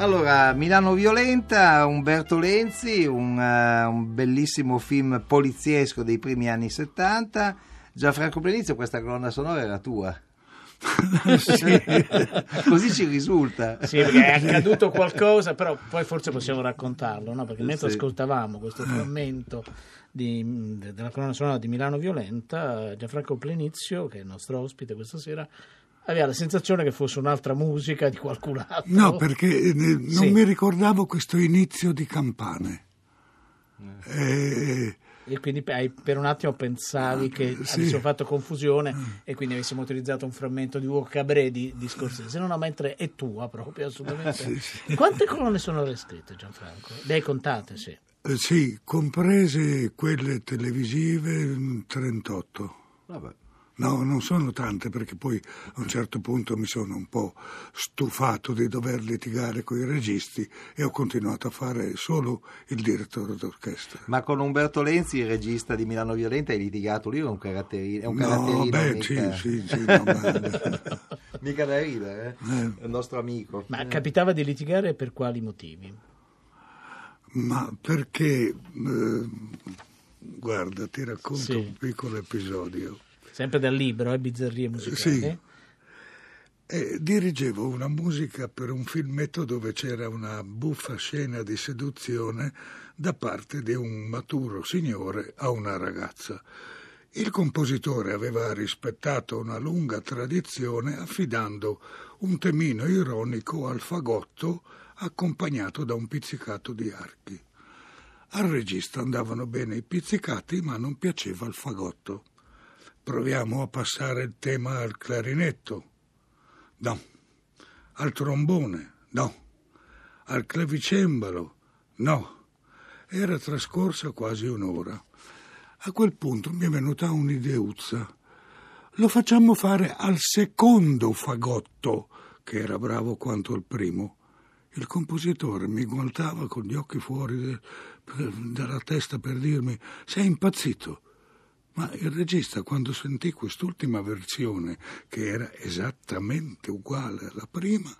Allora, Milano Violenta, Umberto Lenzi, un, uh, un bellissimo film poliziesco dei primi anni 70. Gianfranco Plenizio, questa colonna sonora era tua. sì. Così ci risulta. Sì, perché è accaduto qualcosa, però poi forse possiamo raccontarlo, no? perché mentre Sì. ascoltavamo questo frammento di- della colonna sonora di Milano Violenta, Gianfranco Plenizio, che è il nostro ospite questa sera, aveva la sensazione che fosse un'altra musica di qualcun altro. No, perché eh, non Sì. mi ricordavo questo inizio di campane. Eh, E quindi hai- per un attimo pensavi che sì. avessimo fatto confusione e quindi avessimo utilizzato un frammento di Hugo Cabré di, di Scorsese. No, no, mentre è tua proprio, assolutamente. Quante colonne sonore scritte, Gianfranco? Le hai contate, sì. eh, sì, comprese quelle televisive, mm, 38. Vabbè. No, non sono tante perché poi a un certo punto mi sono un po' stufato di dover litigare con i registi e ho continuato a fare solo il direttore d'orchestra. Ma con Umberto Lenzi, il regista di Milano Violenta, hai litigato lui? È un caratterino? È un No, caratterino beh, sì, mica, sì, sì, no, ma- mica da ridere, eh? Eh. È il nostro amico. Ma capitava di litigare per quali motivi? Ma perché, eh, guarda, ti racconto Sì. un piccolo episodio. Sempre dal libro, eh, Bizzarrie musicali. Sì. Eh, dirigevo una musica per un filmetto dove c'era una buffa scena di seduzione da parte di un maturo signore a una ragazza. Il compositore aveva rispettato una lunga tradizione affidando un temino ironico al fagotto accompagnato da un pizzicato di archi. Al regista andavano bene i pizzicati, ma non piaceva il fagotto. Proviamo a passare il tema al clarinetto. No. Al trombone. No. Al clavicembalo. No. Era trascorsa quasi un'ora. A quel punto mi è venuta un'ideuzza. Lo facciamo fare al secondo fagotto, che era bravo quanto il primo. Il compositore mi guantava con gli occhi fuori de- per- dalla testa per dirmi: Sei impazzito. Ma il regista, quando sentì quest'ultima versione, che era esattamente uguale alla prima,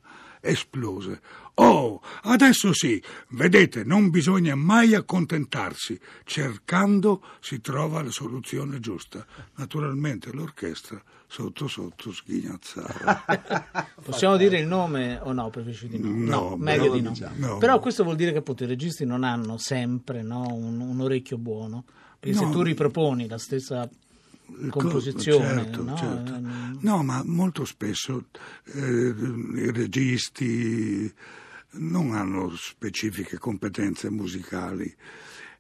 esplose. Oh, adesso sì, vedete, non bisogna mai accontentarsi. Cercando si trova la soluzione giusta. Naturalmente l'orchestra sotto sotto sghignazzava. Possiamo dire il nome o no? Preferisci di no? No, meglio però di no. diciamo. No. Però questo vuol dire che appunto i registi non hanno sempre no, un, un orecchio buono. Perché se No. tu riproponi la stessa composizione, Certo, no? certo. Eh, No, ma molto spesso eh, i registi non hanno specifiche competenze musicali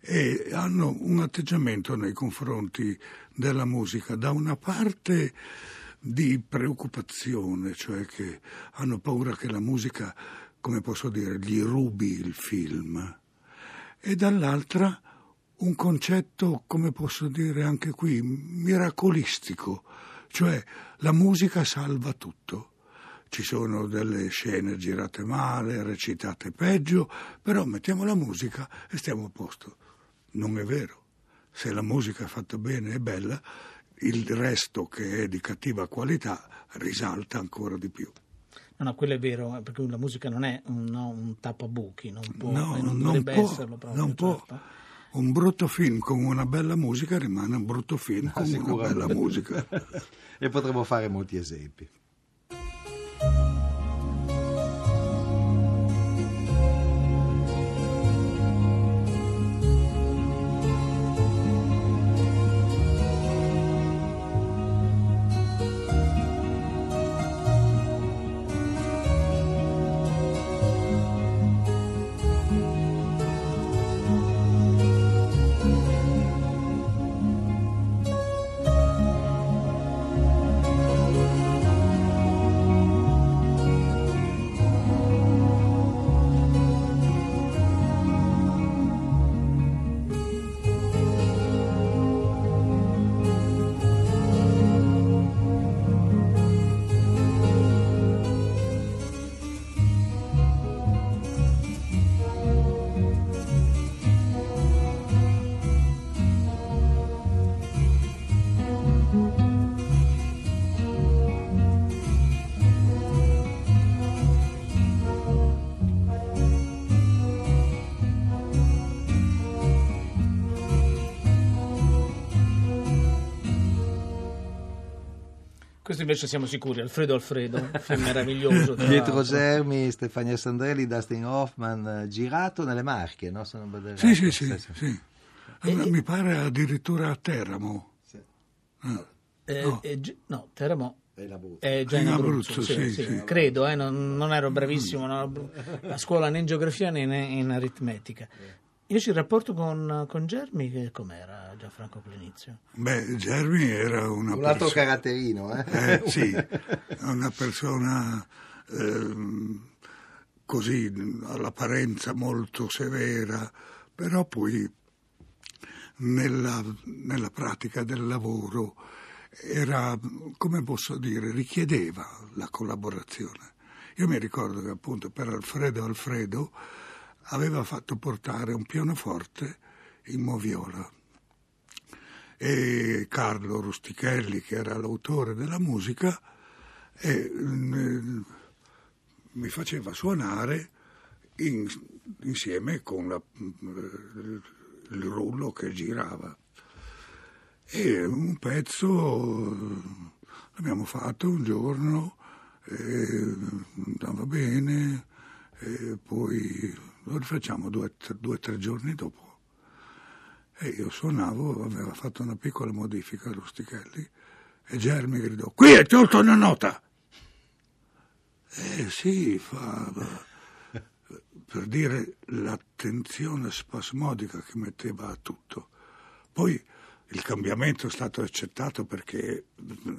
e hanno un atteggiamento nei confronti della musica da una parte di preoccupazione, cioè che hanno paura che la musica, come posso dire, gli rubi il film e dall'altra un concetto, come posso dire anche qui, miracolistico, cioè la musica salva tutto. Ci sono delle scene girate male, recitate peggio, però mettiamo la musica e stiamo a posto. Non è vero. Se la musica è fatta bene e bella, il resto che è di cattiva qualità risalta ancora di più. No, no, quello è vero, eh, perché la musica non è un, no, un tappabuchi, non può No, non, non dovrebbe può, esserlo proprio. non può. Un brutto film con una bella musica rimane un brutto film con una bella musica. e potremmo fare molti esempi. Questo invece siamo sicuri, Alfredo Alfredo, un film meraviglioso. tra Pietro. Germi, Stefania Sandrelli, Dustin Hoffman, eh, girato nelle Marche, no? Se non vado Sì, errato. sì, sì, sì. Allora, mi pare addirittura a Teramo. Ah, Eh, No. eh, no, Teramo E è già in Abruzzo, sì, sì, sì, sì. credo, eh, non, non ero bravissimo no, a scuola né in geografia né in, in aritmetica. Invece il rapporto con, con Germi, che com'era Gianfranco Plenizio? Beh, Germi era una Un altro persona... caratterino, eh? Eh, sì, una persona ehm, così all'apparenza molto severa, però poi nella, nella pratica del lavoro era, come posso dire, richiedeva la collaborazione. Io mi ricordo che appunto per Alfredo Alfredo aveva fatto portare un pianoforte in moviola e Carlo Rustichelli, che era l'autore della musica, e, mm, mi faceva suonare in- insieme con la- mm, il rullo che girava. E un pezzo eh, l'abbiamo fatto un giorno, e andava bene, poi lo rifacciamo due o tre giorni dopo. E io suonavo, aveva fatto una piccola modifica a Rustichelli e Germi gridò, qui è tolto una nota! Eh sì, fa, per dire l'attenzione spasmodica che metteva a tutto. Poi il cambiamento è stato accettato perché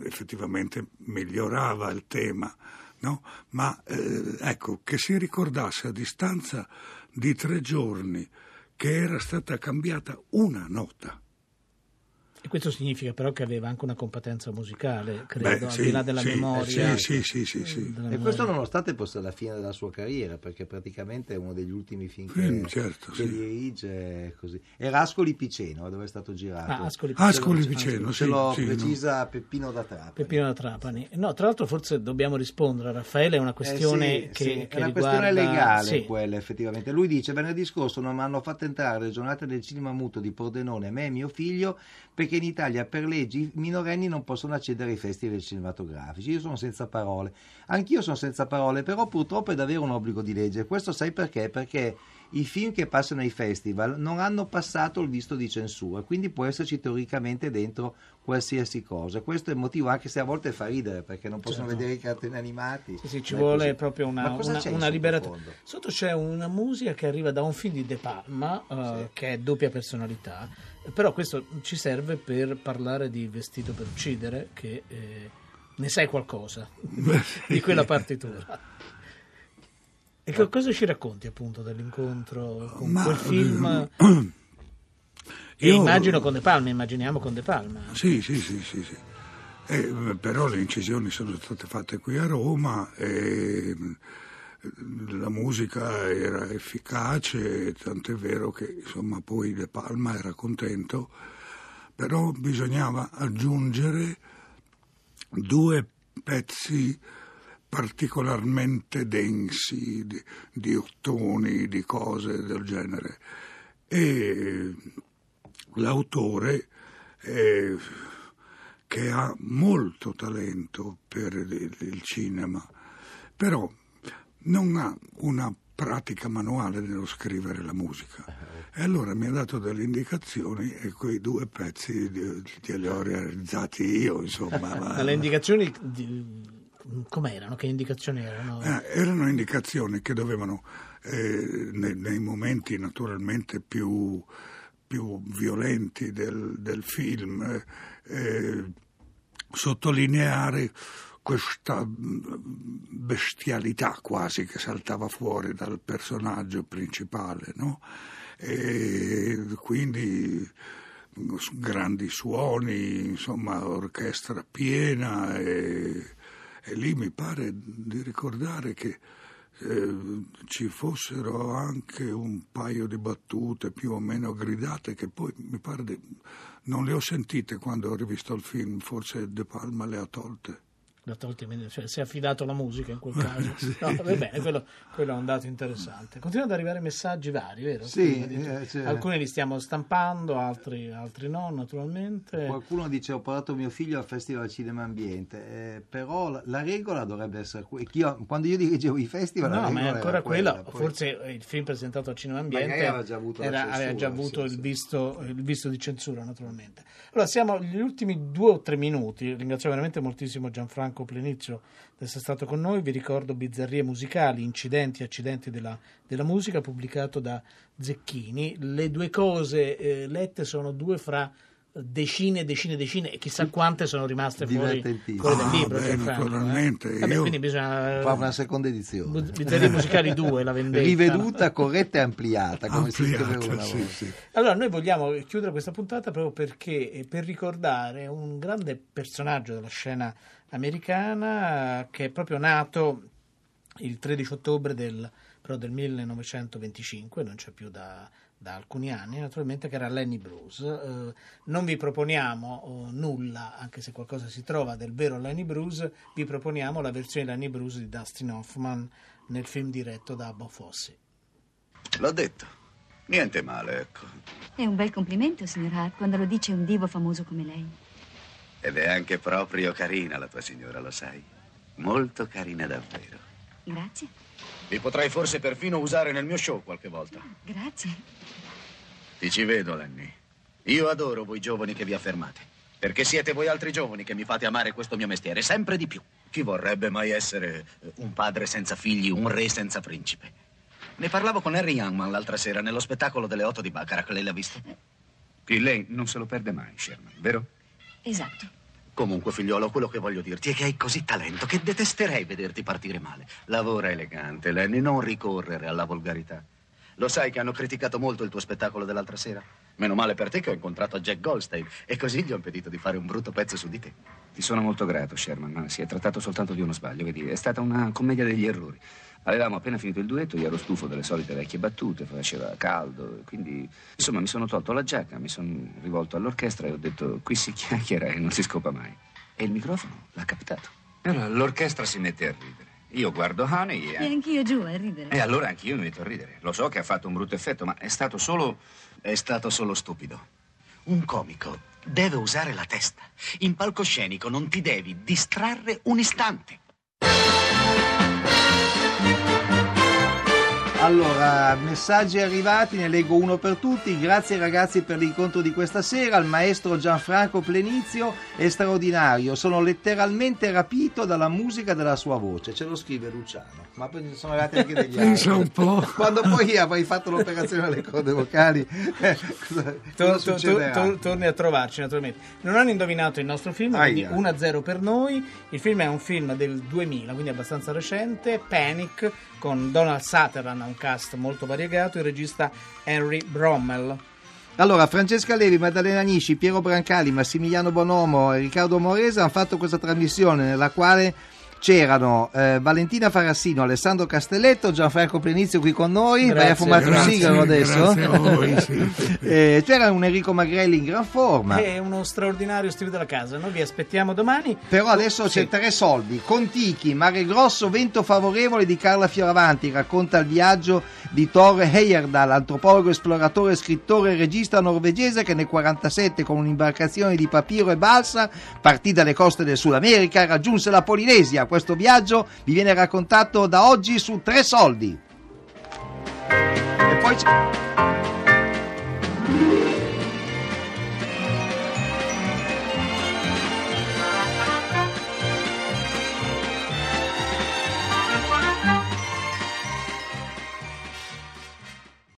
effettivamente migliorava il tema, no? ma eh, ecco, che si ricordasse a distanza di tre giorni che era stata cambiata una nota. E questo significa però che aveva anche una competenza musicale, credo, Beh, al sì, di là della sì, memoria. Sì, sì, sì, sì, sì. della E memoria. questo nonostante fosse la fine della sua carriera, perché praticamente è uno degli ultimi film che, Film, certo, che sì. dirige così. Era Ascoli Piceno, dove è stato girato. Ah, Ascoli Ascoli Piceno. Piceno, Ce sì, l'ho sì, no. precisa Peppino da Trapani. Peppino da Trapani. No, tra l'altro forse dobbiamo rispondere a Raffaele, è una questione Eh sì, che, sì, che è una riguarda... questione legale sì. quella effettivamente. Lui dice venerdì scorso non mi hanno fatto entrare le giornate del cinema muto di Pordenone me e mio figlio perché in Italia per leggi i minorenni non possono accedere ai festival cinematografici. Io sono senza parole. Anch'io sono senza parole, però purtroppo è davvero un obbligo di legge. Questo sai perché? Perché i film che passano ai festival non hanno passato il visto di censura, quindi può esserci teoricamente dentro qualsiasi cosa. Questo è il motivo, anche se a volte fa ridere, perché non possono Certo. vedere i cartoni animati. Sì, sì, ci è vuole proprio una, una, una sottofondo? Sotto c'è una musica che arriva da un film di De Palma, eh, che è doppia personalità, però questo ci serve per parlare di Vestito per uccidere, che eh, ne sai qualcosa di quella partitura. E che cosa ci racconti appunto dell'incontro con Ma, quel film? eh, io- immagino con De Palma, immaginiamo con De Palma. Sì, sì, sì, sì, sì. Eh, però le incisioni sono state fatte qui a Roma e mm, la musica era efficace, tant'è vero che insomma poi De Palma era contento, però bisognava aggiungere due pezzi particolarmente densi di, di ottoni, di cose del genere. E l'autore eh, che ha molto talento per il, il cinema, però non ha una pratica manuale nello scrivere la musica. E allora mi ha dato delle indicazioni e quei due pezzi li, li ho realizzati io, insomma. ma- Le indicazioni di- com'erano? Che indicazioni erano? eh, erano indicazioni che dovevano, eh, nei, nei momenti naturalmente più, più violenti del, del film, eh, eh, sottolineare questa mh, bestialità quasi che saltava fuori dal personaggio principale, no? E quindi mh, grandi suoni, insomma, orchestra piena e, e lì mi pare di ricordare che eh, ci fossero anche un paio di battute più o meno gridate che poi mi pare di- non le ho sentite quando ho rivisto il film, forse De Palma le ha tolte. Cioè, si è affidato alla musica in quel caso. No, va bene, quello, quello, è un dato interessante. Continuano ad arrivare messaggi vari, vero? Sì, eh, cioè... Alcuni li stiamo stampando, altri, altri, no, naturalmente. Qualcuno dice ho portato mio figlio al Festival Cinema Ambiente, eh, però la, la, regola dovrebbe essere quella. Quando io dirigevo i festival... No, ma è ancora quella. quella. Poi... Forse il film presentato al Cinema Ambiente aveva già avuto, era, censura, aveva già avuto sì, il, visto, il visto di censura, naturalmente. Allora, siamo agli ultimi due o tre minuti. Ringrazio veramente moltissimo Gianfranco Plenizio di essere stato con noi. Vi ricordo Bizzarrie musicali, incidenti e accidenti della, della, musica, pubblicato da Zecchini. Le due cose eh, lette sono due fra decine e decine e decine e chissà quante sono rimaste fuori, fuori dal libro ah, beh, naturalmente eh? Vabbè, io... quindi bisogna fa una seconda edizione. Bizzarrie musicali 2 la vendetta. Riveduta, corretta e ampliata come ampliata, si scriveva una sì, sì. allora noi vogliamo chiudere questa puntata proprio perché eh, per ricordare un grande personaggio della scena americana che è proprio nato il 13 ottobre del, del 1925 non c'è più da da alcuni anni, naturalmente, che era Lenny Bruce. Eh, non vi proponiamo oh, nulla, anche se qualcosa si trova del vero Lenny Bruce, vi proponiamo la versione Lenny Bruce di Dustin Hoffman nel film diretto da Bob Fosse. L'ho detto. Niente male, ecco. È un bel complimento, signor Hart, quando lo dice un divo famoso come lei. Ed è anche proprio carina la tua signora, lo sai? Molto carina davvero. Grazie. Vi potrei forse perfino usare nel mio show qualche volta. Grazie. Ti ci vedo, Lenny. Io adoro voi giovani che vi affermate. Perché siete voi altri giovani che mi fate amare questo mio mestiere sempre di più. Chi vorrebbe mai essere eh, un padre senza figli, un re senza principe? Ne parlavo con Harry Youngman l'altra sera nello spettacolo delle otto di Baccarat. Lei l'ha visto? Che lei non se lo perde mai, Sherman, vero? Esatto. Comunque, figliolo, quello che voglio dirti è che hai così talento che detesterei vederti partire male. Lavora elegante, Lenny, non ricorrere alla volgarità. Lo sai che hanno criticato molto il tuo spettacolo dell'altra sera? Meno male per te che ho incontrato Jack Goldstein e così gli ho impedito di fare un brutto pezzo su di te. Ti sono molto grato, Sherman, ma si è trattato soltanto di uno sbaglio, vedi? È stata una commedia degli errori. Avevamo appena finito il duetto, io ero stufo delle solite vecchie battute, faceva caldo, quindi insomma mi sono tolto la giacca, mi sono rivolto all'orchestra e ho detto qui si chiacchiera e non si scopa mai. E il microfono l'ha captato. E allora l'orchestra si mette a ridere. Io guardo Honey e... E anch'io giù a ridere. E allora anch'io mi metto a ridere. Lo so che ha fatto un brutto effetto, ma è stato solo... È stato solo stupido. Un comico deve usare la testa. In palcoscenico non ti devi distrarre un istante. Allora, messaggi arrivati, ne leggo uno per tutti. Grazie ragazzi per l'incontro di questa sera. Il maestro Gianfranco Plenizio è straordinario. Sono letteralmente rapito dalla musica della sua voce. Ce lo scrive Luciano. Ma poi sono arrivati anche degli altri. Pensa un po'. Quando poi avrai fatto l'operazione alle corde vocali, eh, cosa, cosa torni a trovarci naturalmente. Non hanno indovinato il nostro film, quindi 1-0 per noi. Il film è un film del 2000, quindi abbastanza recente. Panic con Donald Sutherland un cast molto variegato, il regista Henry Brommel. Allora, Francesca Levi, Maddalena Nisci, Piero Brancali, Massimiliano Bonomo e Riccardo Morese hanno fatto questa trasmissione nella quale c'erano eh, Valentina Farassino, Alessandro Castelletto, Gianfranco Plenizio qui con noi, grazie, vai a fumare un sigaro adesso? Voi, sì. eh, c'era un Enrico Magrelli in gran forma. È uno straordinario Steve della casa, noi vi aspettiamo domani. Però adesso sì. c'è tre soldi, Contichi, Mare Grosso, Vento Favorevole di Carla Fioravanti, racconta il viaggio di Thor Heyerdahl, antropologo, esploratore, scrittore e regista norvegese che nel 1947 con un'imbarcazione di papiro e balsa partì dalle coste del Sud America e raggiunse la Polinesia questo viaggio vi viene raccontato da oggi su Tre Soldi. E poi c'è...